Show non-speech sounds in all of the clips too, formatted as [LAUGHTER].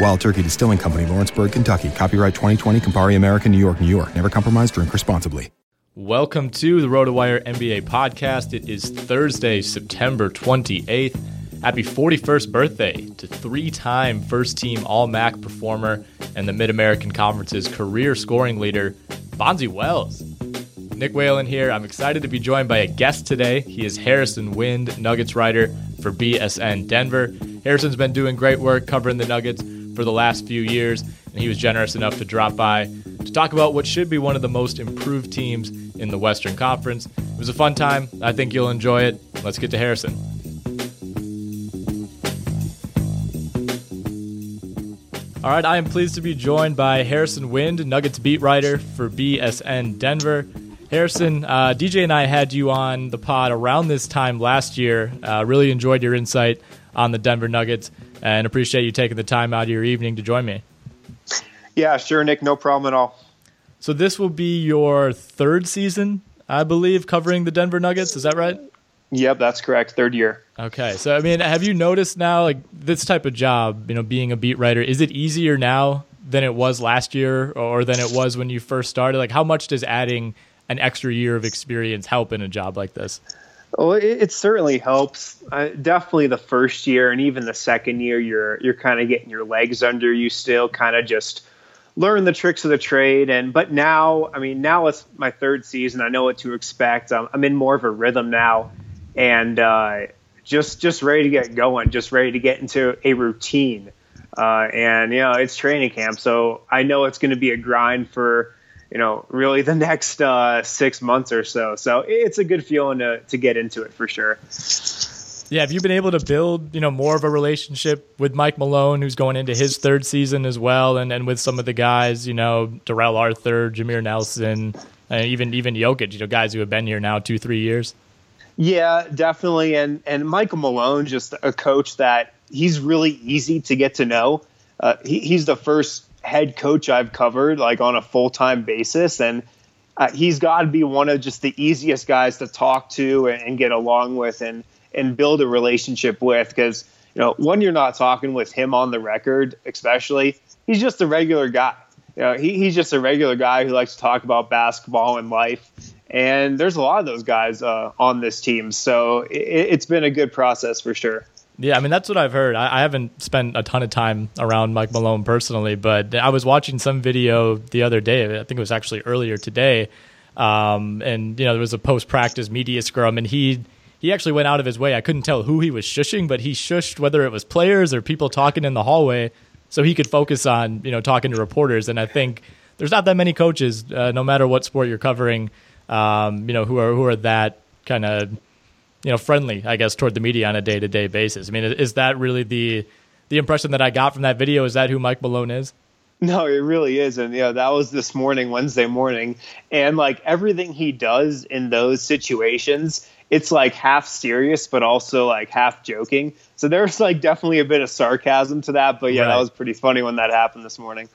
Wild Turkey Distilling Company, Lawrenceburg, Kentucky. Copyright 2020, Campari American, New York, New York. Never compromise, drink responsibly. Welcome to the RotoWire NBA podcast. It is Thursday, September 28th. Happy 41st birthday to three time first team All MAC performer and the Mid American Conference's career scoring leader, Bonzi Wells. Nick Whalen here. I'm excited to be joined by a guest today. He is Harrison Wind, Nuggets writer for BSN Denver. Harrison's been doing great work covering the Nuggets for the last few years, and he was generous enough to drop by to talk about what should be one of the most improved teams in the Western Conference. It was a fun time. I think you'll enjoy it. Let's get to Harrison. All right, I am pleased to be joined by Harrison Wind, Nuggets beat writer for BSN Denver. Harrison, uh, DJ and I had you on the pod around this time last year. Uh, really enjoyed your insight on the Denver Nuggets and appreciate you taking the time out of your evening to join me. Yeah, sure, Nick. No problem at all. So this will be your third season, I believe, covering the Denver Nuggets. Is that right? Yep, that's correct. Third year. Okay. So I mean, have you noticed now, like this type of job, you know, being a beat writer, is it easier now than it was last year or than it was when you first started? Like, how much does adding an extra year of experience help in a job like this? Well, it, it certainly helps. Uh, definitely the first year and even the second year, you're you're kind of getting your legs under you still, kind of just learn the tricks of the trade. And but now, I mean, now it's my third season. I know what to expect. I'm, I'm in more of a rhythm now, and uh, just just ready to get going, just ready to get into a routine. Uh, and you know, it's training camp, so I know it's going to be a grind for you know, really the [LAUGHS] next uh, six months or so. So it's a good feeling to, to get into it for sure. Yeah, have you been able to build, you know, more of a relationship with Mike Malone, who's going into his third season as well, and, and with some of the guys, you know, Darrell Arthur, Jameer Nelson, and even even Jokic, you know, guys who have been here now two, three years. Yeah, definitely. And and Michael Malone, just a coach that he's really easy to get to know. Uh, he, he's the first head coach I've covered like on a full time basis, and uh, he's got to be one of just the easiest guys to talk to and, and get along with and and build a relationship with because you know when you're not talking with him on the record, especially he's just a regular guy. You know, he, he's just a regular guy who likes to talk about basketball and life. And there's a lot of those guys uh, on this team, so it, it's been a good process for sure. Yeah, I mean that's what I've heard. I, I, haven't spent a ton of time around Mike Malone personally, but I was watching some video the other day. I think it was actually earlier today, um, and you know there was a post practice media scrum, and he he actually went out of his way. I couldn't tell who he was shushing, but he shushed whether it was players or people talking in the hallway, so he could focus on you know talking to reporters. And I think there's not that many coaches, uh, no matter what sport you're covering, um, you know, who are who are that kind of you know friendly, I guess, toward the media on a day to day basis. I mean, is that really the the impression that I got from that video? Is that who Mike Malone is? No, it really is. And yeah, that was this morning, Wednesday morning. And like everything he does in those situations, it's like half serious, but also like half joking. So there's like definitely a bit of sarcasm to that. But yeah, right. that was pretty funny when that happened this morning.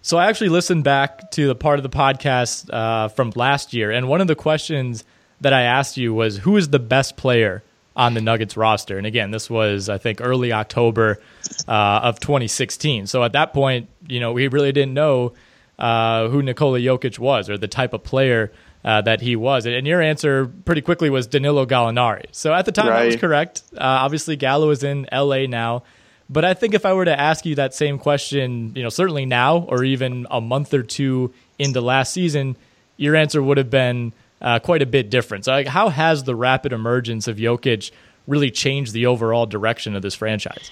So I actually listened back to the part of the podcast uh, from last year, and one of the questions that I asked you was who is the best player on the Nuggets roster? And again, this was I think early October uh, of 2016. So at that point, you know, we really didn't know uh, who Nikola Jokic was or the type of player uh, that he was. And your answer pretty quickly was Danilo Gallinari. So at the time, right. that was correct. Uh, obviously, Gallo is in LA now. But I think if I were to ask you that same question, you know, certainly now or even a month or two into last season, your answer would have been uh, quite a bit different. So, like, how has the rapid emergence of Jokic really changed the overall direction of this franchise?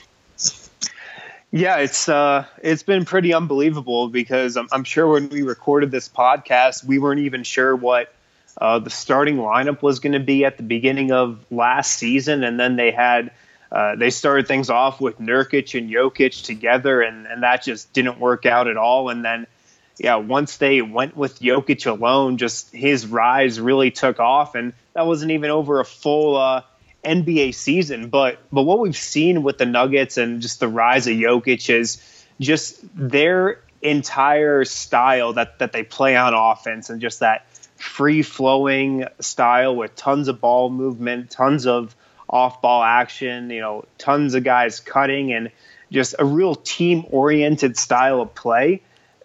Yeah, it's uh, it's been pretty unbelievable because I'm, I'm, sure when we recorded this podcast, we weren't even sure what uh, the starting lineup was going to be at the beginning of last season, and then they had uh, they started things off with Nurkic and Jokic together, and and that just didn't work out at all. And then yeah, once they went with Jokic alone, just his rise really took off, and that wasn't even over a full uh, NBA season. But but what we've seen with the Nuggets and just the rise of Jokic is just their entire style that that they play on offense, and just that free flowing style with tons of ball movement, tons of off ball action, you know, tons of guys cutting, and just a real team oriented style of play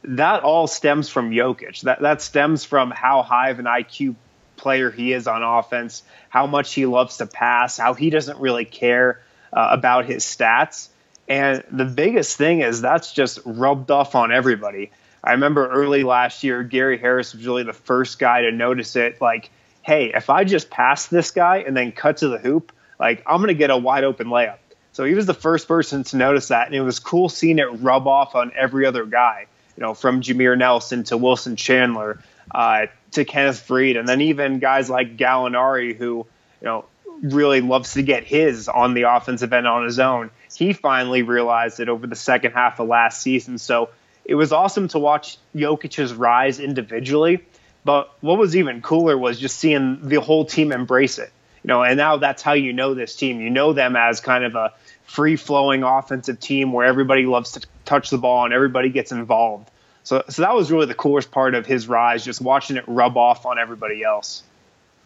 that all stems from Jokic. That that stems from how high of an IQ player he is on offense, how much he loves to pass, how he doesn't really care uh, about his stats. And the biggest thing is that's just rubbed off on everybody. I remember early last year, Gary Harris was really the first guy to notice it. Like, hey, if I just pass this guy and then cut to the hoop, like I'm going to get a wide open layup. So he was the first person to notice that, and it was cool seeing it rub off on every other guy you know, from Jameer Nelson to Wilson Chandler uh, to Kenneth Faried, and then even guys like Gallinari, who you know really loves to get his on the offensive end on his own. He finally realized it over the second half of last season. So it was awesome to watch Jokic's rise individually. But what was even cooler was just seeing the whole team embrace it. You know, and now that's how you know this team. You know them as kind of a free flowing offensive team where everybody loves to touch the ball and everybody gets involved. So, so that was really the coolest part of his rise, just watching it rub off on everybody else.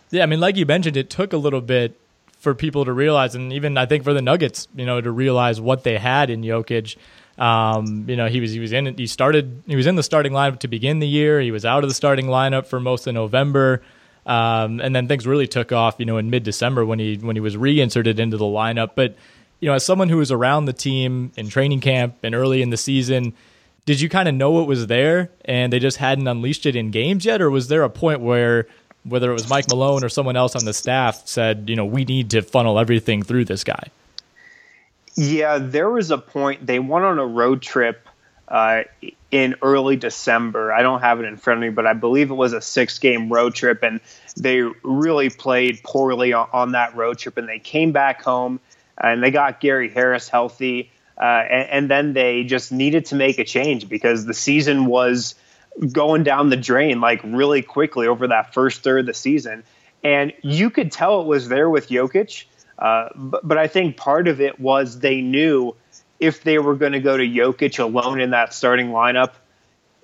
Yeah, I mean, like you mentioned, it took a little bit for people to realize, and even I think for the Nuggets, you know, to realize what they had in Jokic. Um, you know, he was he was in he started he was in the starting lineup to begin the year. He was out of the starting lineup for most of November. Um, and then things really took off, you know, in mid December when he when he was reinserted into the lineup. But you know, as someone who was around the team in training camp and early in the season, did you kind of know it was there and they just hadn't unleashed it in games yet, or was there a point where whether it was Mike Malone or someone else on the staff said, you know, we need to funnel everything through this guy? Yeah, there was a point they went on a road trip uh, in early December. I don't have it in front of me, but I believe it was a six game road trip, and they really played poorly on, on that road trip. And they came back home and they got Gary Harris healthy. Uh, and, and, then they just needed to make a change because the season was going down the drain like really quickly over that first third of the season. And you could tell it was there with Jokic. Uh, but, but I think part of it was they knew if they were going to go to Jokic alone in that starting lineup,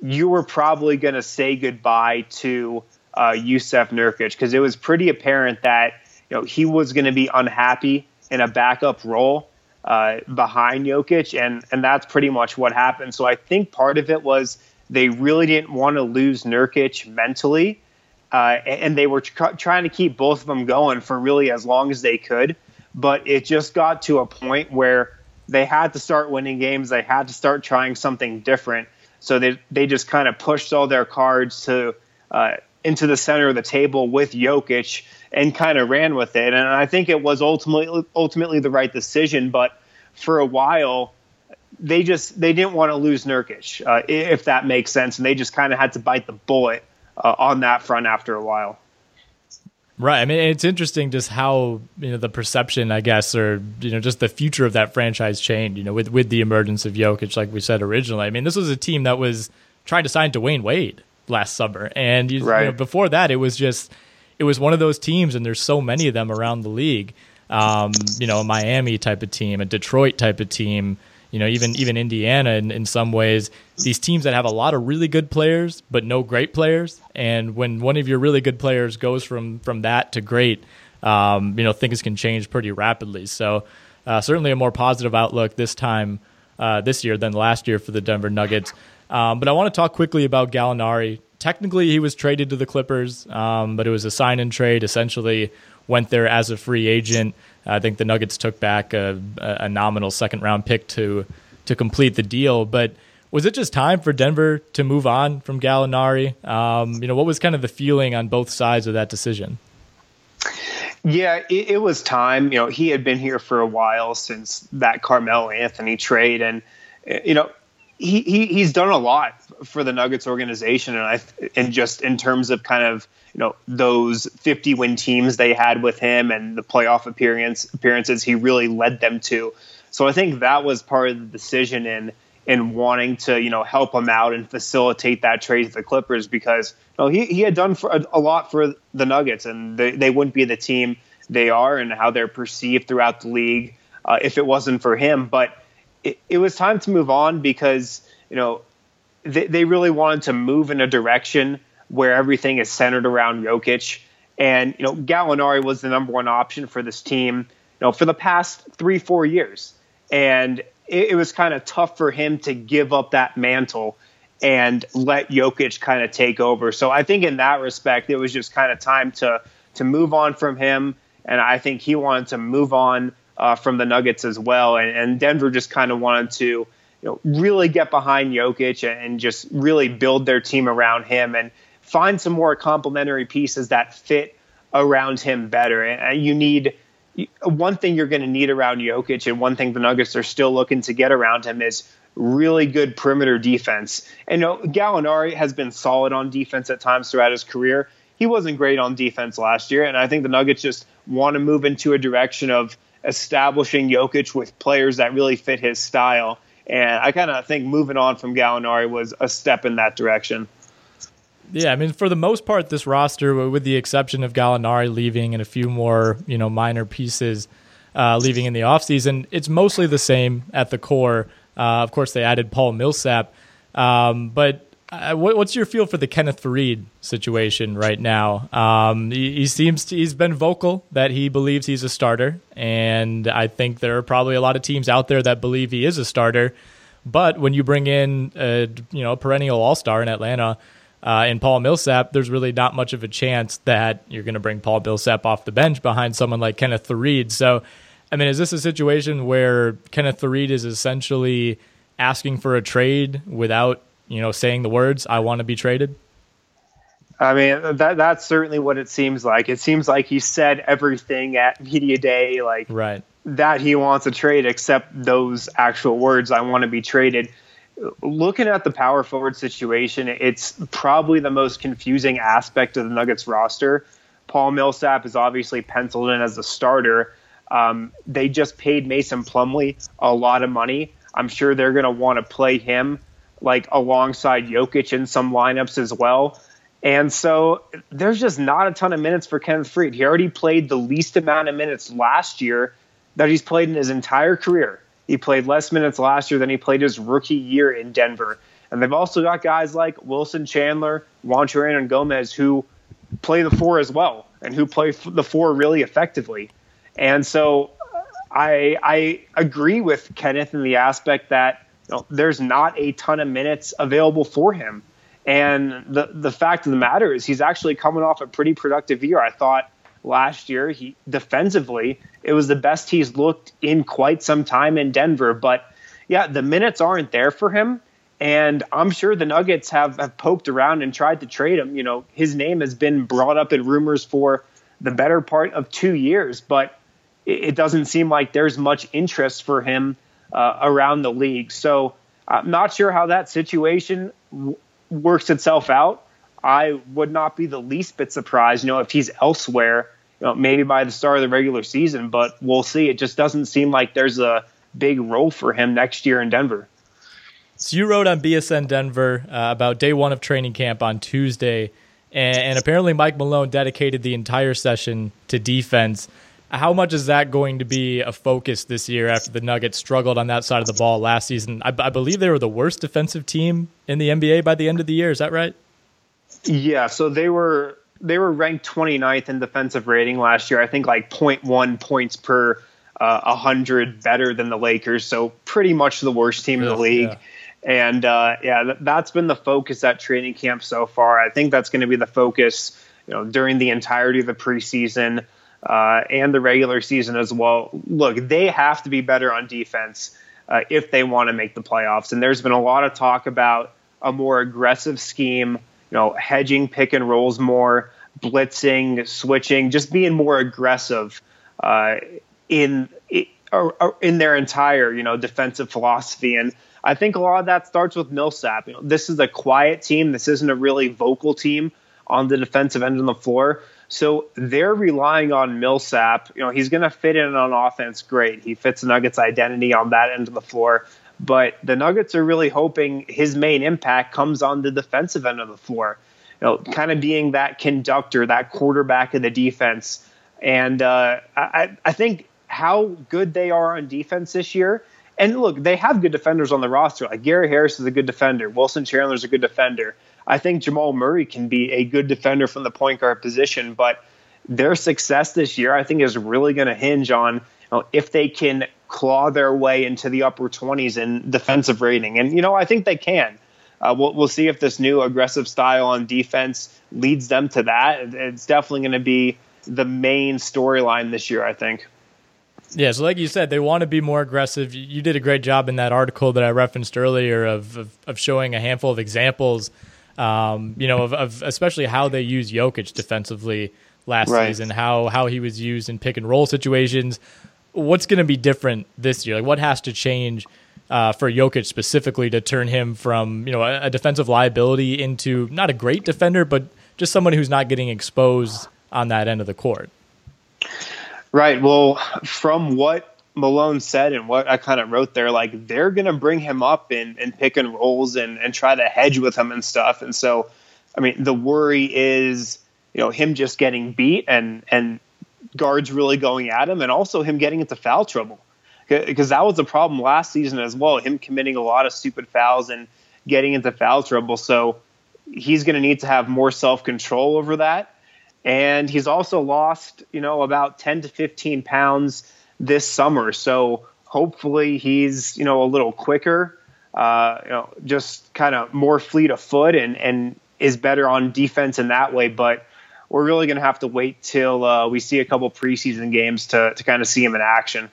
you were probably going to say goodbye to uh, Jusuf Nurkic because it was pretty apparent that you know he was going to be unhappy in a backup role uh, behind Jokic, and and that's pretty much what happened. So I think part of it was they really didn't want to lose Nurkic mentally, uh, and they were tr- trying to keep both of them going for really as long as they could. but it just got to a point where they had to start winning games. They had to start trying something different. So they they just kind of pushed all their cards to uh, into the center of the table with Jokic and kind of ran with it. And I think it was ultimately ultimately the right decision. But for a while, they just they didn't want to lose Nurkic, uh, if that makes sense, and they just kind of had to bite the bullet uh, on that front after a while. Right. I mean, it's interesting just how you know the perception, I guess, or you know, just the future of that franchise changed. You know, with with the emergence of Jokic, like we said originally. I mean, this was a team that was trying to sign Dwyane Wade last summer, and you, right. you know, before that, it was just it was one of those teams, and there's so many of them around the league. Um, you know, a Miami type of team, a Detroit type of team you know, even even Indiana in, in some ways, these teams that have a lot of really good players but no great players. And when one of your really good players goes from from that to great, um, you know, things can change pretty rapidly. So uh, certainly a more positive outlook this time uh, this year than last year for the Denver Nuggets. Um, but I want to talk quickly about Gallinari. Technically, he was traded to the Clippers, um, but it was a sign and trade. Essentially, went there as a free agent. I think the Nuggets took back a, a nominal second round pick to to complete the deal. But was it just time for Denver to move on from Gallinari? Um, you know, what was kind of the feeling on both sides of that decision? Yeah, it, it, was time. You know, he had been here for a while since that Carmelo Anthony trade, and you know, he, he he's done a lot for the Nuggets organization, and I and just in terms of kind of you know those 50 win teams they had with him and the playoff appearance appearances he really led them to. So I think that was part of the decision in in wanting to you know help him out and facilitate that trade to the Clippers because you know, he he had done for a, a lot for the Nuggets and they, they wouldn't be the team they are and how they're perceived throughout the league uh, if it wasn't for him. But it, it was time to move on because you know they, they really wanted to move in a direction where everything is centered around Jokic. And you know, Gallinari was the number one option for this team, you know, for the past three, four years. And it, it was kind of tough for him to give up that mantle and let Jokic kind of take over. So I think in that respect, it was just kind of time to to move on from him. And I think he wanted to move on uh, from the Nuggets as well. And, and Denver just kind of wanted to, you know, really get behind Jokic and, and just really build their team around him. And find some more complementary pieces that fit around him better. And you need one thing you're going to need around Jokic, and one thing the Nuggets are still looking to get around him is really good perimeter defense. And you know, Gallinari has been solid on defense at times throughout his career. He wasn't great on defense last year, and I think the Nuggets just want to move into a direction of establishing Jokic with players that really fit his style. And I kind of think moving on from Gallinari was a step in that direction. Yeah, I mean, for the most part, this roster, with the exception of Gallinari leaving and a few more, you know, minor pieces uh, leaving in the offseason, it's mostly the same at the core. Uh, of course, they added Paul Millsap. Um, but uh, what, what's your feel for the Kenneth Faried situation right now? Um, he, he, seems to, he's been vocal that he believes he's a starter, and I think there are probably a lot of teams out there that believe he is a starter. But when you bring in a you know perennial All Star in Atlanta, uh, in Paul Millsap, there's really not much of a chance that you're going to bring Paul Millsap off the bench behind someone like Kenneth Faried. So, I mean, is this a situation where Kenneth Faried is essentially asking for a trade without, you know, saying the words "I want to be traded"? I mean, that that's certainly what it seems like. It seems like he said everything at media day, like right. that he wants a trade, except those actual words "I want to be traded." looking at the power forward situation, it's probably the most confusing aspect of the Nuggets roster. Paul Millsap is obviously penciled in as the starter. Um, they just paid Mason Plumlee a lot of money. I'm sure they're going to want to play him like alongside Jokic in some lineups as well. And so there's just not a ton of minutes for Kenneth Faried. He already played the least amount of minutes last year that he's played in his entire career. He played less minutes last year than he played his rookie year in Denver. And they've also got guys like Wilson Chandler, Juancho Gomez who play the four as well and who play the four really effectively. And so I I agree with Kenneth in the aspect that know, there's not a ton of minutes available for him. And the the fact of the matter is he's actually coming off a pretty productive year. I thought last year. He defensively, it was the best he's looked in quite some time in Denver. But yeah, the minutes aren't there for him. And I'm sure the Nuggets have, have poked around and tried to trade him. You know, his name has been brought up in rumors for the better part of two years, but it, it doesn't seem like there's much interest for him uh, around the league. So I'm not sure how that situation w- works itself out. I would not be the least bit surprised, you know, if he's elsewhere, you know, maybe by the start of the regular season, but we'll see. It just doesn't seem like there's a big role for him next year in Denver. So you wrote on BSN Denver uh, about day one of training camp on Tuesday, and, and, apparently Mike Malone dedicated the entire session to defense. How much is that going to be a focus this year after the Nuggets struggled on that side of the ball last season? I, I believe they were the worst defensive team in the NBA by the end of the year. Is that right? Yeah, so they were they were ranked 29th in defensive rating last year. I think like 0.1 points per uh, 100 better than the Lakers. So pretty much the worst team in the league. Yeah. And uh, yeah, that's been the focus at training camp so far. I think that's going to be the focus, you know, during the entirety of the preseason uh, and the regular season as well. Look, they have to be better on defense uh, if they want to make the playoffs. And there's been a lot of talk about a more aggressive scheme you know, hedging pick and rolls more, blitzing, switching, just being more aggressive uh, in in their entire you know defensive philosophy. And I think a lot of that starts with Millsap. You know, this is a quiet team. This isn't a really vocal team on the defensive end of the floor. So they're relying on Millsap. You know, he's going to fit in on offense great. He fits Nuggets' identity on that end of the floor. But the Nuggets are really hoping his main impact comes on the defensive end of the floor. You know, kind of being that conductor, that quarterback of the defense. And uh, I, I think how good they are on defense this year. And look, they have good defenders on the roster. Like Gary Harris is a good defender. Wilson Chandler is a good defender. I think Jamal Murray can be a good defender from the point guard position. But their success this year, I think, is really going to hinge on you know, if they can claw their way into the upper 20s in defensive rating. And, you know, I think they can. Uh, we'll, we'll see if this new aggressive style on defense leads them to that. It's definitely going to be the main storyline this year, I think. Yeah, so like you said, they want to be more aggressive. You did a great job in that article that I referenced earlier of of, of showing a handful of examples, um, you know, of, of, especially how they use Jokic defensively last right. season, how how he was used in pick and roll situations, what's going to be different this year? Like, what has to change uh, for Jokic specifically to turn him from you know a, a, defensive liability into not a great defender, but just someone who's not getting exposed on that end of the court? Right. Well, from what Malone said and what I kind of wrote there, like they're going to bring him up in, in pick and rolls and, and try to hedge with him and stuff. And so, I mean, the worry is, you know, him just getting beat and, and guards really going at him, and also him getting into foul trouble because that was a problem last season as well. Him committing a lot of stupid fouls and getting into foul trouble. So he's going to need to have more self control over that. And he's also lost, you know, about 10 to 15 pounds this summer. So hopefully he's, you know, a little quicker, uh, you know, just kind of more fleet of foot and, and is better on defense in that way. But we're really going to have to wait till uh, we see a couple preseason games to, to kind of see him in action.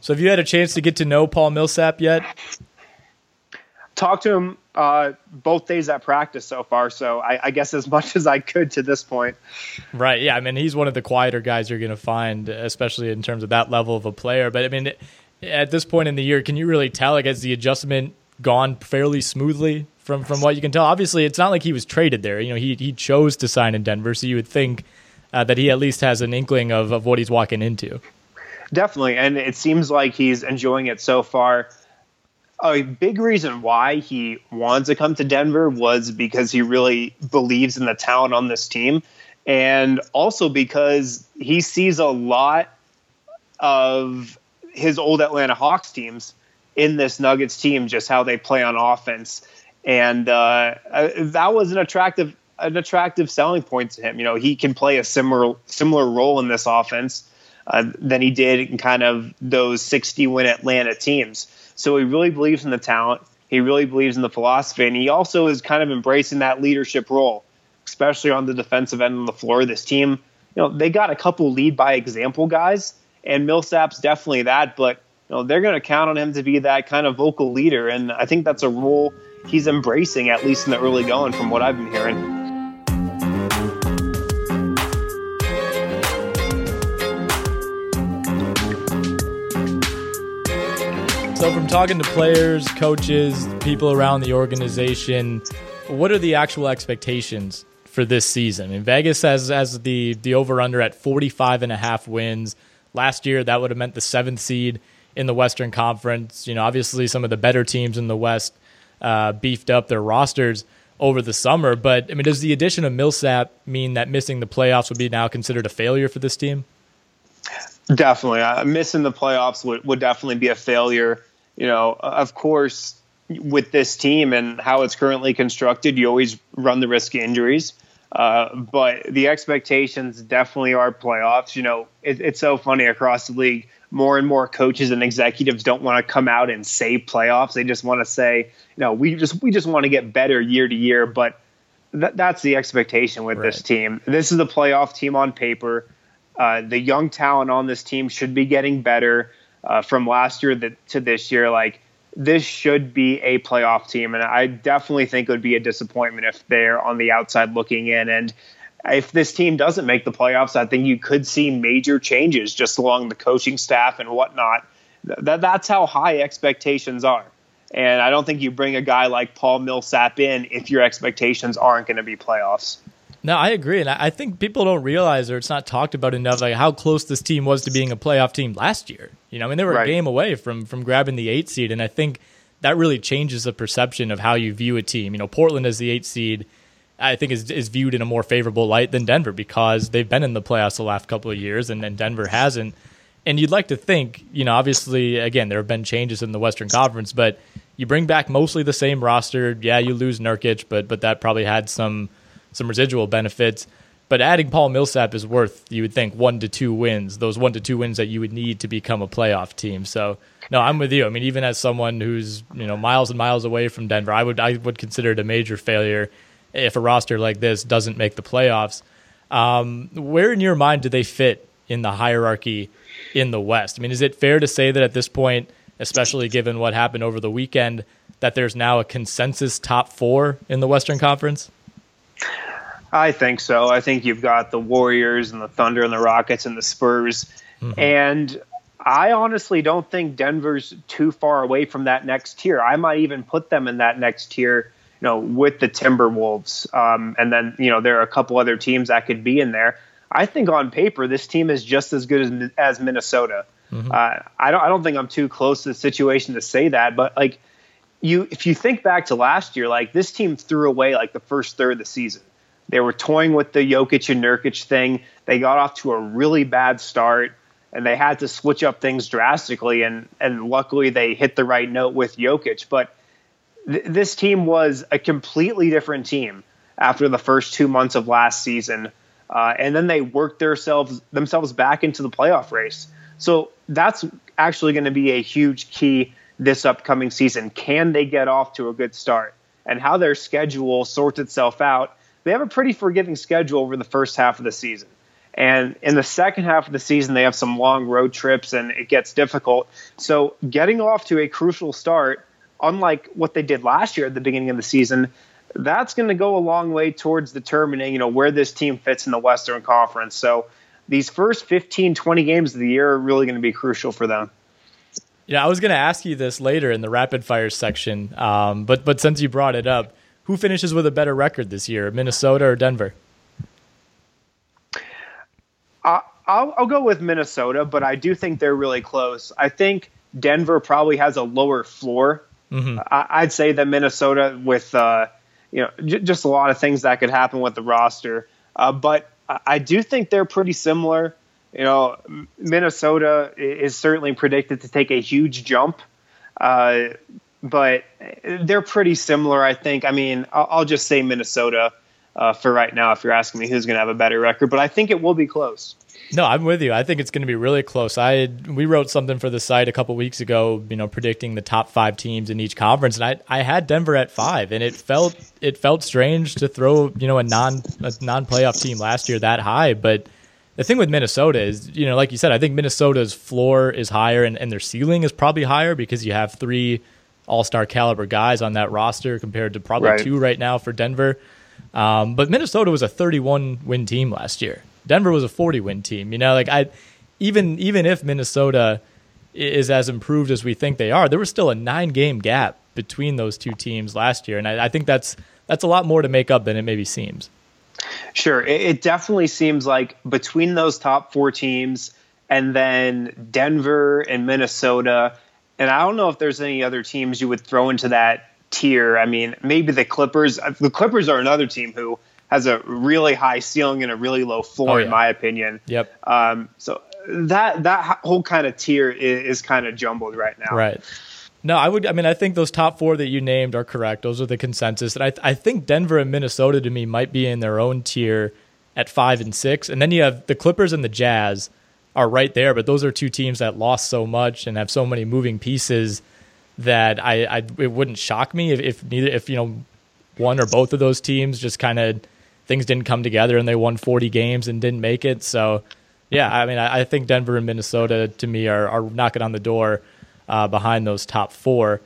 So, have you had a chance to get to know Paul Millsap yet? Talked to him uh, both days at practice so far, so I, I, guess as [LAUGHS] much as I could to this point. Right. Yeah. I mean, he's one of the quieter guys you're going to find, especially in terms of that level of a player. But I mean, at this point in the year, can you really tell? Like, has the adjustment gone fairly smoothly from from what you can tell. Obviously, it's not like he was traded there. You know, he he chose to sign in Denver, so you would think uh, that he at least has an inkling of of what he's walking into. Definitely, and it seems like he's enjoying it so far. A big reason why he wanted to come to Denver was because he really believes in the talent on this team, and also because he sees a lot of his old Atlanta Hawks teams in this Nuggets team, just how they play on offense and uh, uh, that was an attractive an attractive selling point to him. You know, he can play a similar similar role in this offense uh, than he did in kind of those 60 win Atlanta teams. So he really believes in the talent. He really believes in the philosophy, and he also is kind of embracing that leadership role, especially on the defensive end of the floor. This team you know, they got a couple lead by example guys, and Millsap's definitely that. But you know, they're going to count on him to be that kind of vocal leader, and I think that's a role he's embracing at least in the early going, from what I've been hearing. So, from talking to players, coaches, people around the organization, what are the actual expectations for this season? I mean, Vegas has, has the, the over under at 45 and a half wins. Last year, that would have meant the seventh seed in the Western Conference. You know, obviously, some of the better teams in the West uh, beefed up their rosters over the summer. But, I mean, does the addition of Millsap mean that missing the playoffs would be now considered a failure for this team? Definitely. Uh, missing the playoffs would, would definitely be a failure. You know, of course, with this team and how it's currently constructed, you always run the risk of injuries. Uh, but the expectations definitely are playoffs. You know, it, it's so funny across the league. More and more coaches and executives don't want to come out and say playoffs. They just want to say, you know, we just we just want to get better year to year. But th- that's the expectation with right. this team. This is a playoff team on paper. Uh, the young talent on this team should be getting better uh, from last year to this year. Like this should be a playoff team, and I definitely think it would be a disappointment if they're on the outside looking in. And if this team doesn't make the playoffs, I think you could see major changes just along the coaching staff and whatnot. That that's how high expectations are. And I don't think you bring a guy like Paul Millsap in if your expectations aren't going to be playoffs. No, I agree, and I think people don't realize, or it's not talked about enough, like how close this team was to being a playoff team last year. You know, I mean, they were right. a game away from from grabbing the eight seed, and I think that really changes the perception of how you view a team. You know, Portland as the eight seed, I think is is viewed in a more favorable light than Denver because they've been in the playoffs the last couple of years, and, and Denver hasn't. And you'd like to think, you know, obviously, again, there have been changes in the Western Conference, but you bring back mostly the same roster. Yeah, you lose Nurkic, but but that probably had some some residual benefits. But adding Paul Millsap is worth, you would think, one to two wins, those one to two wins that you would need to become a playoff team. So, no, I'm with you. I mean, even as someone who's you know miles and miles away from Denver, I would I would consider it a major failure if a roster like this doesn't make the playoffs. Um, where in your mind do they fit in the hierarchy in the West? I mean, is it fair to say that at this point, especially given what happened over the weekend, that there's now a consensus top four in the Western Conference? I think so. I think you've got the Warriors and the Thunder and the Rockets and the Spurs. Mm-hmm. And I honestly don't think Denver's too far away from that next tier. I might even put them in that next tier, you know, with the Timberwolves. Um, and then, you know, there are a couple other teams that could be in there. I think on paper, this team is just as good as, as Minnesota. Mm-hmm. Uh, I don't. I don't think I'm too close to the situation to say that, but like you, if you think back to last year, like this team threw away like the first third of the season. They were toying with the Jokic and Nurkic thing. They got off to a really bad start, and they had to switch up things drastically. And and luckily they hit the right note with Jokic. But th- this team was a completely different team after the first two months of last season, uh, and then they worked themselves themselves back into the playoff race. So that's actually going to be a huge key this upcoming season. Can they get off to a good start? And how their schedule sorts itself out they have a pretty forgiving schedule over the first half of the season. And in the second half of the season, they have some long road trips and it gets difficult. So getting off to a crucial start, unlike what they did last year at the beginning of the season, that's going to go a long way towards determining, you know, where this team fits in the Western Conference. So these first 15, 20 games of the year are really going to be crucial for them. Yeah, I was going to ask you this later in the rapid fire section, um, but but since you brought it up, who finishes with a better record this year, Minnesota or Denver? Uh, I'll, I'll go with Minnesota, but I do think they're really close. I think Denver probably has a lower floor. Mm-hmm. I, would say that Minnesota, with uh, you know, j- just a lot of things that could happen with the roster, uh, but I do think they're pretty similar. You know, Minnesota is certainly predicted to take a huge jump. Uh, but they're pretty similar, I think. I mean, I'll, I'll just say Minnesota uh, for right now if you're asking me who's going to have a better record, but I think it will be close. No, I'm with you. I think it's going to be really close. I we wrote something for the site a couple weeks ago, you know, predicting the top five teams in each conference, and I I had Denver at five, and it felt it felt strange to throw you know a non a non playoff team last year that high, but the thing with Minnesota is, you know, like you said, I think Minnesota's floor is higher and, and their ceiling is probably higher because you have three all star caliber guys on that roster compared to probably right. two right now for Denver. Um, but Minnesota was a 31 win team last year. Denver was a 40 win team. You know, like I, even even if Minnesota is as improved as we think they are, there was still a nine game gap between those two teams last year, and I, I think that's that's a lot more to make up than it maybe seems. Sure, it definitely seems like between those top four teams and then Denver and Minnesota, and I don't know if there's any other teams you would throw into that tier. I mean, maybe the Clippers. The Clippers are another team who has a really high ceiling and a really low floor, oh, yeah. in my opinion. Yep. Um, so that that whole kind of tier is, is kind of jumbled right now. Right. No, I would. I mean, I think those top four that you named are correct. Those are the consensus, and I, I think Denver and Minnesota to me might be in their own tier at five and six, and then you have the Clippers and the Jazz are right there. But those are two teams that lost so much and have so many moving pieces that I, I it wouldn't shock me if, if neither if you know one or both of those teams just kind of things didn't come together and they won 40 games and didn't make it. So yeah, I mean, I, I think Denver and Minnesota to me are, are knocking on the door uh, behind those top four.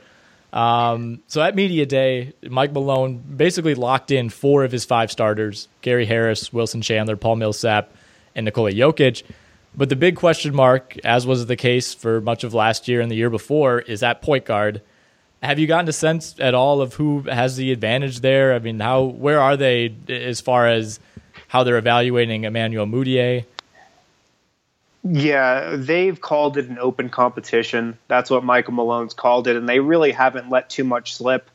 Um, so at media day, Mike Malone basically locked in four of his five starters: Gary Harris, Wilson Chandler, Paul Millsap, and Nikola Jokic. But the big question mark, as was the case for much of last year and the year before, is at point guard. Have you gotten a sense at all of who has the advantage there? I mean, how where are they as far as how they're evaluating Emmanuel Mudiay? Yeah, they've called it an open competition. That's what Michael Malone's called it, and they really haven't let too much slip.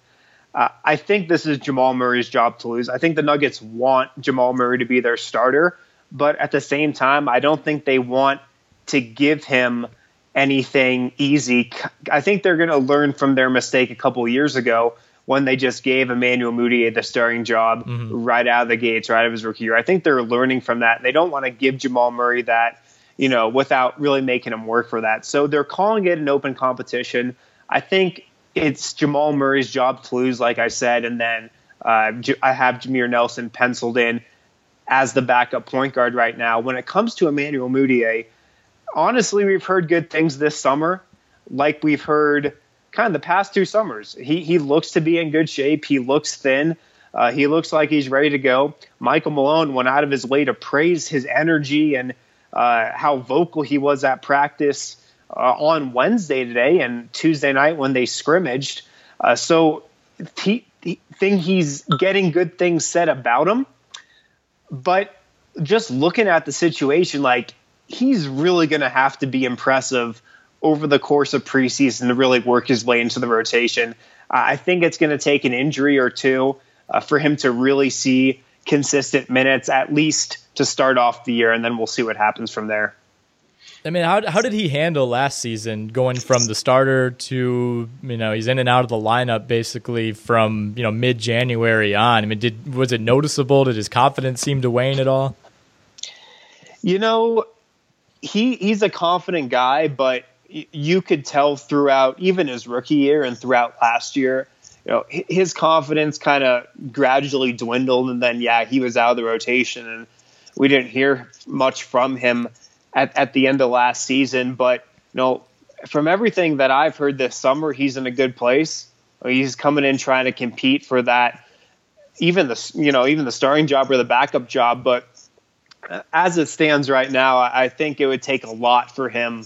Uh, I think this is Jamal Murray's job to lose. I think the Nuggets want Jamal Murray to be their starter, but at the same time, I don't think they want to give him anything easy. I think they're going to learn from their mistake a couple years ago when they just gave Emmanuel Mudiay the starting job mm-hmm. right out of the gates, right out of his rookie year. I think they're learning from that. They don't want to give Jamal Murray that you know, without really making him work for that. So they're calling it an open competition. I think it's Jamal Murray's job to lose, like I said, and then uh, I have Jameer Nelson penciled in as the backup point guard right now. When it comes to Emmanuel Mudiay, honestly, we've heard good things this summer, like we've heard kind of the past two summers. He he looks to be in good shape. He looks thin. Uh, he looks like he's ready to go. Michael Malone went out of his way to praise his energy and uh, how vocal he was at practice uh, on Wednesday today and Tuesday night when they scrimmaged. Uh, so he, he think he's getting good things said about him, but just looking at the situation, like he's really going to have to be impressive over the course of preseason to really work his way into the rotation. I think it's going to take an injury or two uh, for him to really see consistent minutes, at least to start off the year, and then we'll see what happens from there. I mean, how how did he handle last season, going from the starter to you know he's in and out of the lineup basically from you know mid January on? I mean, did was it noticeable? Did his confidence seem to wane at all? You know, he he's a confident guy, but you could tell throughout even his rookie year and throughout last year you know his confidence kind of gradually dwindled and then yeah he was out of the rotation and we didn't hear much from him at, at the end of last season. But you know from everything that i've heard this summer he's in a good place. He's coming in trying to compete for that even the you know even the starting job or the backup job. But uh, as it stands right now i think it would take a lot for him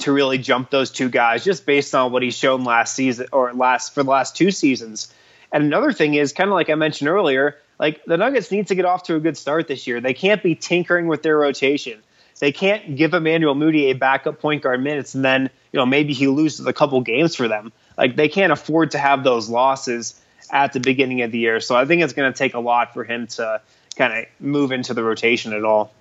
to really jump those two guys just based on what he's shown last season or last for the last two seasons. And another thing is kind of like I mentioned earlier, like the Nuggets need to get off to a good start this year. They can't be tinkering with their rotation. They can't give Emmanuel Mudiay a backup point guard minutes and then, you know, maybe he loses a couple games for them. Like they can't afford to have those losses at the beginning of the year. So I think it's going to take a lot for him to kind of move into the rotation at all.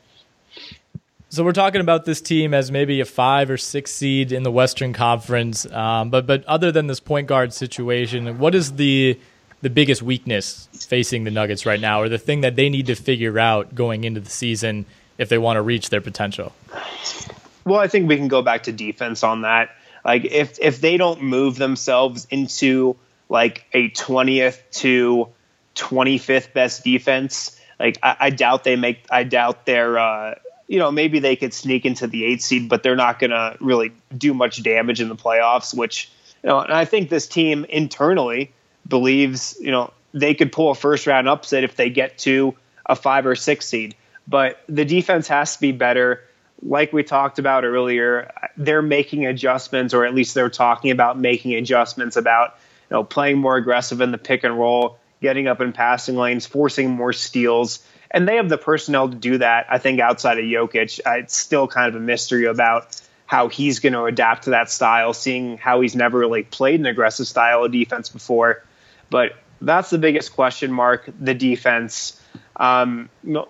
So we're talking about this team as maybe a five or six seed in the Western Conference, um, but but other than this point guard situation, what is the the biggest weakness facing the Nuggets right now, or the thing that they need to figure out going into the season if they want to reach their potential? Well, I think we can go back to defense on that. Like if if they don't move themselves into like a twentieth to twenty fifth best defense, like I, I, doubt they make. I doubt they're. Uh, you know, maybe they could sneak into the eight seed, but they're not going to really do much damage in the playoffs, which, you know, and I think this team internally believes, you know, they could pull a first round upset if they get to a five or six seed. But the defense has to be better. Like we talked about earlier, they're making adjustments, or at least they're talking about making adjustments about, you know, playing more aggressive in the pick and roll, getting up in passing lanes, forcing more steals. And they have the personnel to do that. I think outside of Jokic, uh, it's still kind of a mystery about how he's going to adapt to that style, seeing how he's never really played an aggressive style of defense before. But that's the biggest question mark. The defense. Um,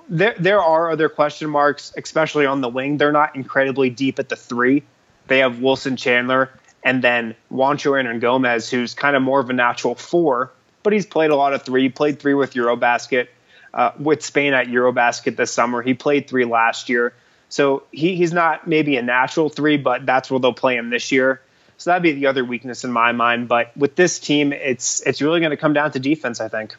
there there are other question marks, especially on the wing. They're not incredibly deep at the three. They have Wilson Chandler and then Juancho Hernangomez, who's kind of more of a natural four, but he's played a lot of three. Played three with Eurobasket, uh, with Spain at Eurobasket this summer. He played three last year. So he, he's not maybe a natural three, but that's where they'll play him this year. So that'd be the other weakness in my mind. But with this team, it's it's really going to come down to defense, I think.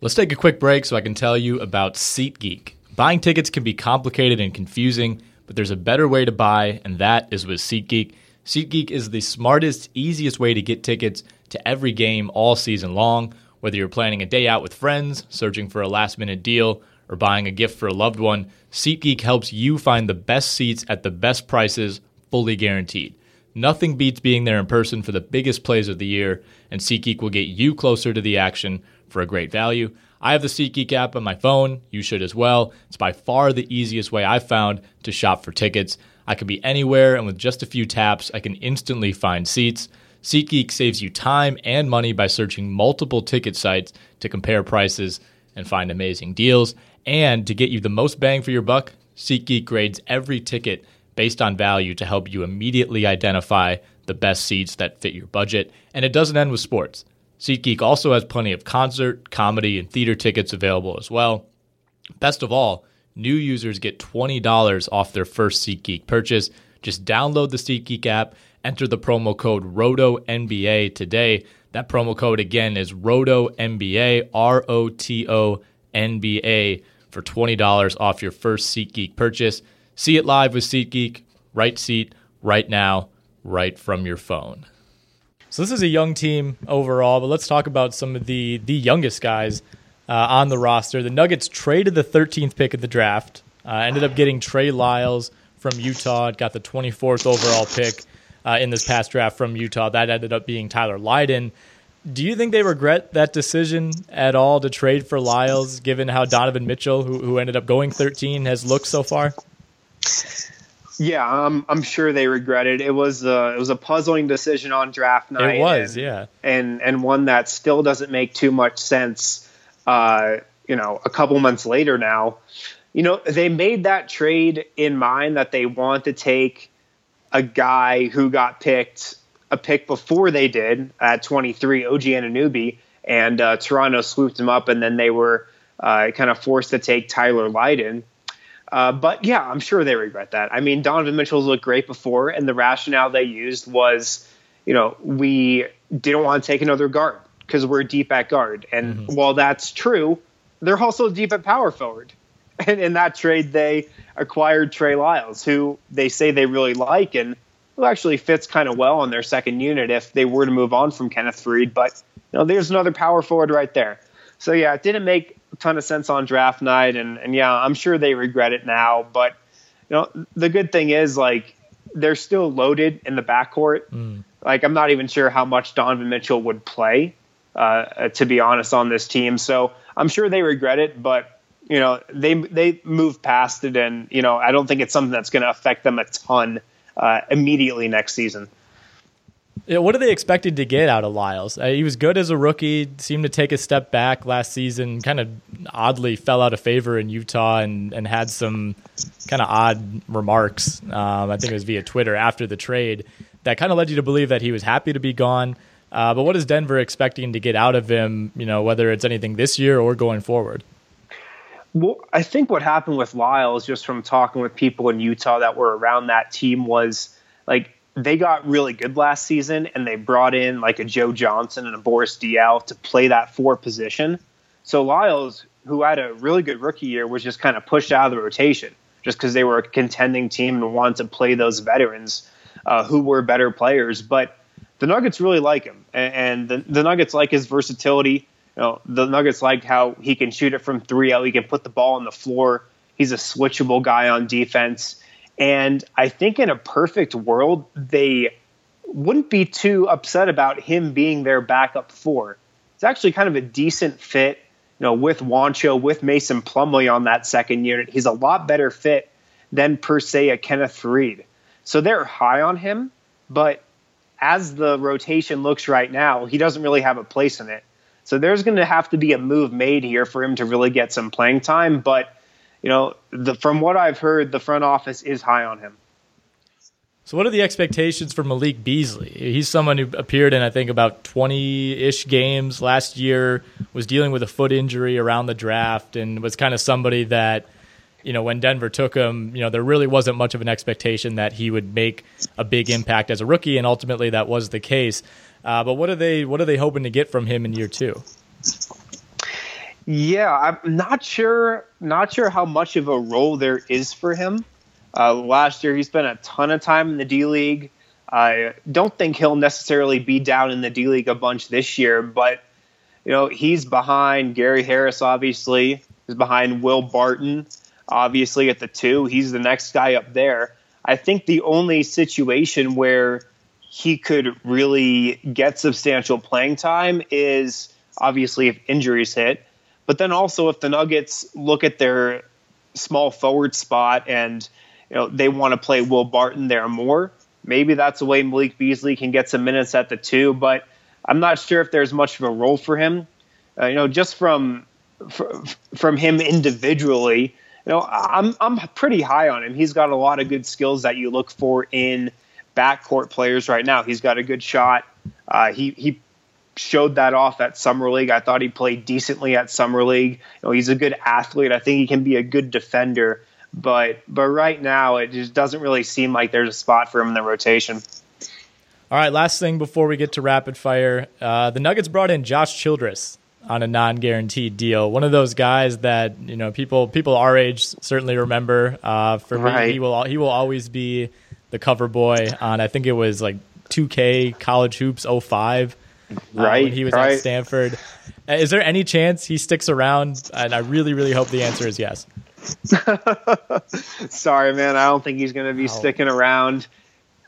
Let's take a quick break so I can tell you about SeatGeek. Buying tickets can be complicated and confusing, but there's a better way to buy, and that is with SeatGeek. SeatGeek is the smartest, easiest way to get tickets to every game all season long. Whether you're planning a day out with friends, searching for a last minute deal, or buying a gift for a loved one, SeatGeek helps you find the best seats at the best prices, fully guaranteed. Nothing beats being there in person for the biggest plays of the year, and SeatGeek will get you closer to the action for a great value. I have the SeatGeek app on my phone. You should as well. It's by far the easiest way I've found to shop for tickets. I can be anywhere, and with just a few taps, I can instantly find seats. SeatGeek saves you time and money by searching multiple ticket sites to compare prices and find amazing deals. And to get you the most bang for your buck, SeatGeek grades every ticket based on value to help you immediately identify the best seats that fit your budget. And it doesn't end with sports. SeatGeek also has plenty of concert, comedy, and theater tickets available as well. Best of all, new users get $20 off their first SeatGeek purchase. Just download the SeatGeek app, enter the promo code ROTONBA today. That promo code again is ROTONBA, R O T O N B A, for $20 off your first SeatGeek purchase. See it live with SeatGeek, right seat, right now, right from your phone. So this is a young team overall, but let's talk about some of the the youngest guys uh, on the roster. The Nuggets traded the 13th pick of the draft, uh, ended up getting Trey Lyles from Utah, got the 24th overall pick uh, in this past draft from Utah. That ended up being Tyler Lydon. Do you think they regret that decision at all to trade for Lyles, given how Donovan Mitchell, who, who ended up going 13, has looked so far? Yeah, I'm I'm sure they regret it. It was a, it was a puzzling decision on draft night. It was, and, yeah, and and one that still doesn't make too much sense. Uh, you know, a couple months later now, you know, they made that trade in mind that they want to take a guy who got picked a pick before they did at 23, OG Anunoby, and uh, Toronto swooped him up, and then they were uh, kind of forced to take Tyler Lydon. Uh, but yeah, I'm sure they regret that. I mean, Donovan Mitchell's looked great before, and the rationale they used was, you know, we didn't want to take another guard because we're deep at guard. And mm-hmm. while that's true, they're also deep at power forward. [LAUGHS] And in that trade, they acquired Trey Lyles, who they say they really like and who actually fits kind of well on their second unit if they were to move on from Kenneth Faried. But you know, there's another power forward right there. So yeah, it didn't make a ton of sense on draft night, and and yeah, I'm sure they regret it now. But you know, the good thing is like they're still loaded in the backcourt. Mm. Like I'm not even sure how much Donovan Mitchell would play, uh, to be honest, on this team. So I'm sure they regret it, but you know they they move past it, and you know I don't think it's something that's going to affect them a ton uh, immediately next season. Yeah, what are they expected to get out of Lyles? Uh, he was good as a rookie, seemed to take a step back last season, kind of oddly fell out of favor in Utah and, and had some kind of odd remarks. Um, I think it was via Twitter after the trade that kind of led you to believe that he was happy to be gone. Uh, but what is Denver expecting to get out of him, you know, whether it's anything this year or going forward? Well, I think what happened with Lyles, just from talking with people in Utah that were around that team, was like they got really good last season and they brought in like a Joe Johnson and a Boris Diaw to play that four position. So Lyles, who had a really good rookie year, was just kind of pushed out of the rotation. just because they were a contending team and wanted to play those veterans uh, who were better players. But the Nuggets really like him, and, the, the Nuggets like his versatility. You know, the Nuggets like how he can shoot it from three out. He can put the ball on the floor. He's a switchable guy on defense. And I think in a perfect world, they wouldn't be too upset about him being their backup four. It's actually kind of a decent fit, you know, with Juancho, with Mason Plumlee on that second unit. He's a lot better fit than per se a Kenneth Faried. So they're high on him, but as the rotation looks right now, he doesn't really have a place in it. So there's going to have to be a move made here for him to really get some playing time. But you know, the, from what I've heard, the front office is high on him. So, what are the expectations for Malik Beasley? He's someone who appeared in, I think, about 20 ish games last year, was dealing with a foot injury around the draft, and was kind of somebody that, you know, when Denver took him, you know, there really wasn't much of an expectation that he would make a big impact as a rookie, and ultimately that was the case. Uh, but what are they what are they hoping to get from him in year two? Yeah, I'm not sure not sure how much of a role there is for him. Uh, last year, he spent a ton of time in the D League. I don't think he'll necessarily be down in the D League a bunch this year, but you know he's behind Gary Harris. Obviously, he's behind Will Barton. Obviously, at the two, he's the next guy up there. I think the only situation where he could really get substantial playing time is obviously if injuries hit, but then also if the Nuggets look at their small forward spot and you know they want to play Will Barton there more, maybe that's a way Malik Beasley can get some minutes at the two. But I'm not sure if there's much of a role for him. Uh, you know, just from from him individually, you know, I'm I'm pretty high on him. He's got a lot of good skills that you look for in backcourt players right now. He's got a good shot. Uh, he he showed that off at summer league. I thought he played decently at summer league. You know, he's a good athlete. I think he can be a good defender. But but right now, it just doesn't really seem like there's a spot for him in the rotation. All right, last thing before we get to rapid fire, uh, the Nuggets brought in Josh Childress on a non-guaranteed deal. One of those guys that you know people people our age certainly remember. Uh, for right. me, he will he will always be the cover boy on I think it was like 2K College Hoops 05. Uh, right. when he was right. at Stanford. Uh, is there any chance he sticks around? And I really, really hope the answer is yes. [LAUGHS] Sorry, man. I don't think he's going to be oh. sticking around.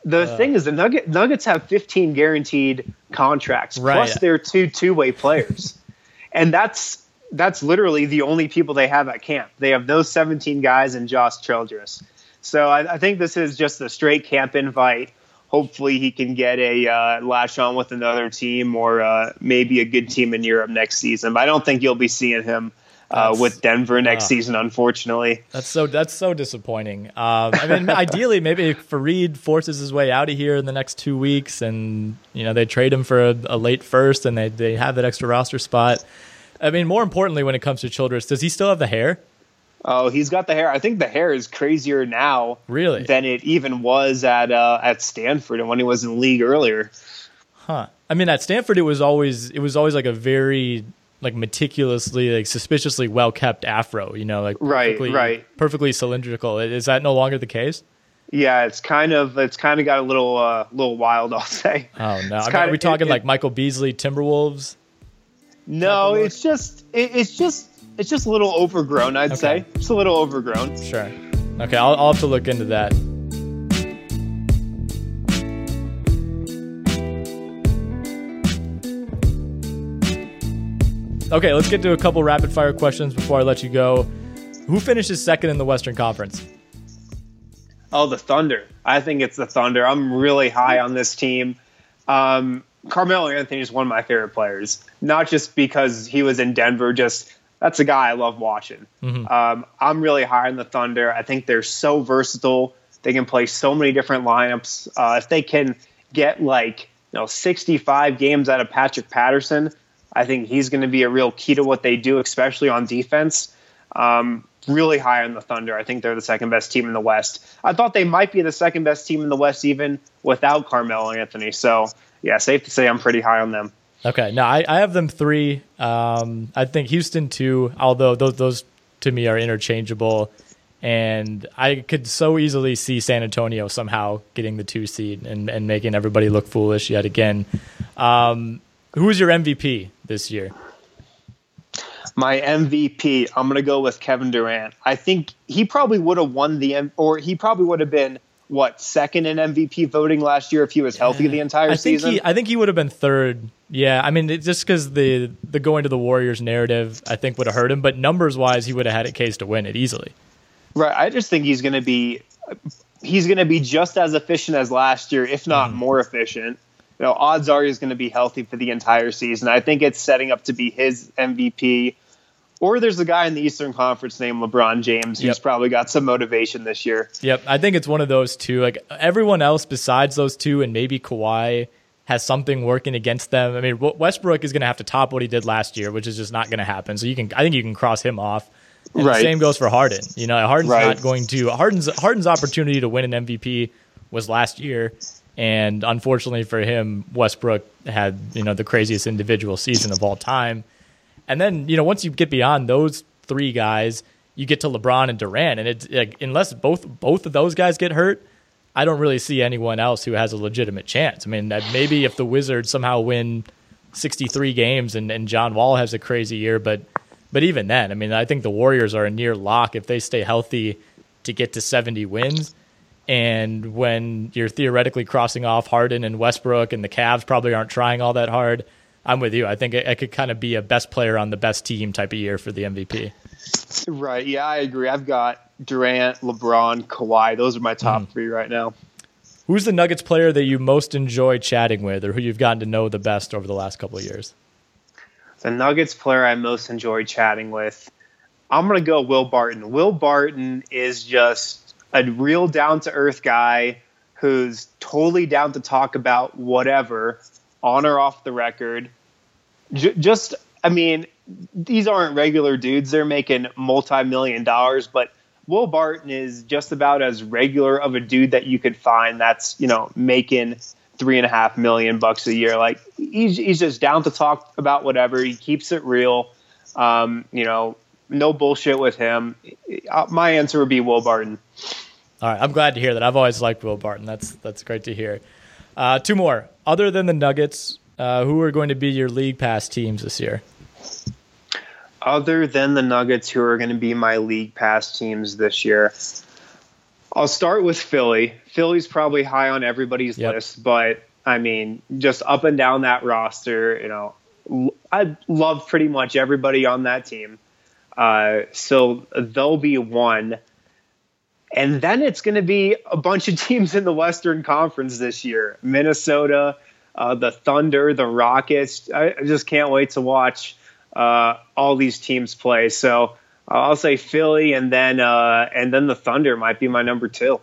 The uh, thing is, the Nugget, Nuggets have 15 guaranteed contracts, right. plus they're two two way players, and that's that's literally the only people they have at camp. They have those 17 guys and Josh Childress. So I, I, think this is just a straight camp invite. Hopefully, he can get a uh, latch on with another team or uh, maybe a good team in Europe next season. But I don't think you'll be seeing him uh, with Denver next uh, season, unfortunately. That's so that's so disappointing. Um, I mean, [LAUGHS] ideally, maybe Faried forces his way out of here in the next two weeks, and you know they trade him for a, a late first, and they they have that extra roster spot. I mean, more importantly, when it comes to Childress, does he still have the hair? Oh, he's got the hair. I think the hair is crazier now, really, than it even was at uh, at Stanford and when he was in the league earlier. Huh. I mean, at Stanford, it was always it was always like a very like meticulously, like suspiciously well kept afro. You know, like right, right, perfectly cylindrical. Is that no longer the case? Yeah, it's kind of it's kind of got a little uh, little wild. [LAUGHS] I'll say. Oh no! I mean, are we talking it, like Michael Beasley Timberwolves? No, it's just it, it's just it's just a little overgrown, I'd okay. say. Just a little overgrown. Sure. Okay, I'll, I'll have to look into that. Okay, let's get to a couple rapid fire questions before I let you go. Who finishes second in the Western Conference? Oh, the Thunder. I think it's the Thunder. I'm really high on this team. Um, Carmelo Anthony is one of my favorite players, not just because he was in Denver, just that's a guy I love watching. Mm-hmm. Um, I'm really high on the Thunder. I think they're so versatile. They can play so many different lineups. Uh, if they can get like you know 65 games out of Patrick Patterson, I think he's going to be a real key to what they do, especially on defense. Um, really high on the Thunder. I think they're the second best team in the West. I thought they might be the second best team in the West even without Carmelo Anthony. So yeah, safe to say I'm pretty high on them. Okay, no, I, I have them three. Um, I think Houston two, although those those to me are interchangeable. And I could so easily see San Antonio somehow getting the two seed and, and making everybody look foolish yet again. Um, who is your MVP this year? My MVP, I'm going to go with Kevin Durant. I think he probably would have won the, or he probably would have been what second in MVP voting last year if he was healthy the entire I think season. He, I think he would have been third. Yeah, I mean, just because the the going to the Warriors narrative, I think would have hurt him. But numbers wise, he would have had a case to win it easily. Right. I just think he's going to be he's going to be just as efficient as last year, if not mm. more efficient. You know, odds are he's going to be healthy for the entire season. I think it's setting up to be his MVP. Or there's a guy in the Eastern Conference named LeBron James who's yep. probably got some motivation this year. Yep, I think it's one of those two. Like everyone else besides those two, and maybe Kawhi has something working against them. I mean, Westbrook is going to have to top what he did last year, which is just not going to happen. So you can, I think, you can cross him off. And right. The same goes for Harden. You know, Harden's right. not going to Harden's Harden's opportunity to win an MVP was last year, and unfortunately for him, Westbrook had you know the craziest individual season of all time. And then, you know, once you get beyond those three guys, you get to LeBron and Durant, and it's like unless both both of those guys get hurt, I don't really see anyone else who has a legitimate chance. I mean, maybe if the Wizards somehow win 63 games and, and John Wall has a crazy year, but but even then, I mean, I think the Warriors are a near lock if they stay healthy to get to 70 wins. And when you're theoretically crossing off Harden and Westbrook, and the Cavs probably aren't trying all that hard, I'm with you. I think it, it could kind of be a best player on the best team type of year for the MVP. Right. Yeah, I agree. I've got Durant, LeBron, Kawhi. Those are my top mm. three right now. Who's the Nuggets player that you most enjoy chatting with, or who you've gotten to know the best over the last couple of years? The Nuggets player I most enjoy chatting with, I'm going to go Will Barton. Will Barton is just a real down to earth guy who's totally down to talk about whatever on or off the record. J- just, I mean, these aren't regular dudes. They're making multi million dollars, but Will Barton is just about as regular of a dude that you could find that's, you know, making three and a half million bucks a year. Like he's, he's just down to talk about whatever. He keeps it real. Um, you know, no bullshit with him. Uh, my answer would be Will Barton. All right, I'm glad to hear that. I've always liked Will Barton. That's that's great to hear. Uh, two more. Other than the Nuggets, uh, who are going to be your league pass teams this year? Other than the Nuggets, who are going to be my league pass teams this year? I'll start with Philly. Philly's probably high on everybody's yep. list, but I mean, just up and down that roster, you know, I love pretty much everybody on that team. Uh, so they'll be one. And then it's going to be a bunch of [LAUGHS] teams in the Western Conference this year Minnesota, uh, the Thunder, the Rockets. I, I, just can't wait to watch uh, all these teams play. So I'll say Philly, and then uh, and then the Thunder might be my number two.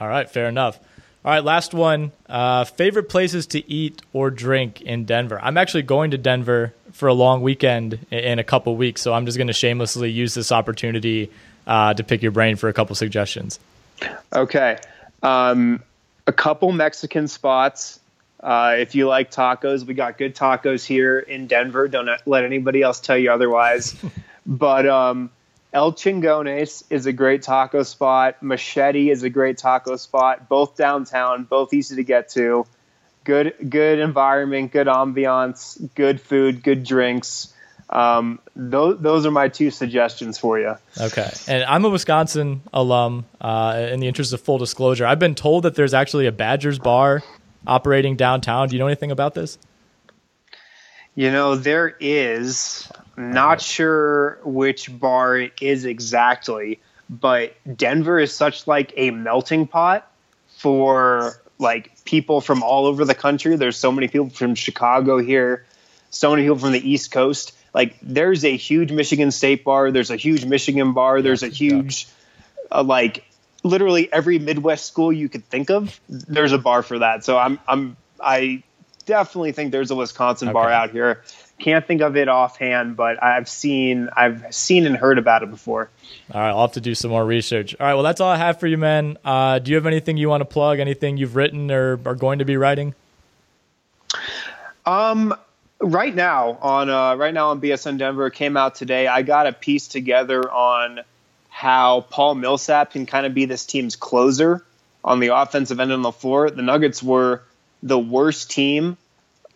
All right, fair enough. All right, last one. Uh, favorite places to eat or drink in Denver? I'm actually going to Denver for a long weekend in a couple weeks, so I'm just going to shamelessly use this opportunity uh, to pick your brain for a couple suggestions. Okay. Um, a couple Mexican spots. Uh, if you like tacos, we got good tacos here in Denver. Don't let anybody else tell you otherwise. [LAUGHS] but um, El Chingones is a great taco spot. Machete is a great taco spot. Both downtown, both easy to get to. Good, good environment, good ambiance, good food, good drinks. Um, those, those are my two suggestions for you. Okay. And I'm a Wisconsin alum. Uh, in the interest of full disclosure, I've been told that there's actually a Badgers bar operating downtown. Do you know anything about this? You know, there is. Not sure which bar it is exactly, but Denver is such like a melting pot for like people from all over the country. There's so many people from Chicago here, so many people from the East Coast like there's a huge Michigan State bar, there's a huge Michigan bar, there's a huge uh, like literally every Midwest school you could think of. There's a bar for that. So I'm I'm I definitely think there's a Wisconsin okay. bar out here. Can't think of it offhand, but I've seen I've seen and heard about it before. All right, I'll have to do some more research. All right, well that's all I have for you, man. Uh, do you have anything you want to plug? Anything you've written or are going to be writing? Um, right now on uh, right now on BSN Denver came out today. I got a piece together on how Paul Millsap can kind of be this team's closer on the offensive end on the floor. The Nuggets were the worst team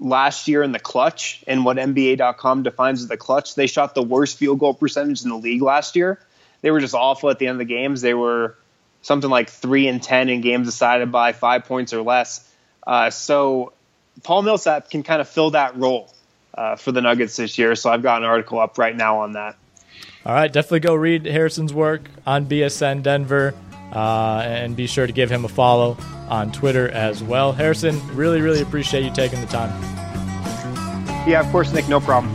last year in the clutch and what NBA.com defines as the clutch. They shot the worst field goal percentage in the league last year. They were just awful at the end of the games. They were something like three and ten in games decided by five points or less. Uh, so Paul Millsap can kind of fill that role uh, for the Nuggets this year. So I've got an article up right now on that. All right, definitely go read Harrison's work on BSN Denver. Uh, and be sure to give him a follow on Twitter as well. Harrison, really, really appreciate you taking the time. Yeah, of course, Nick, no problem.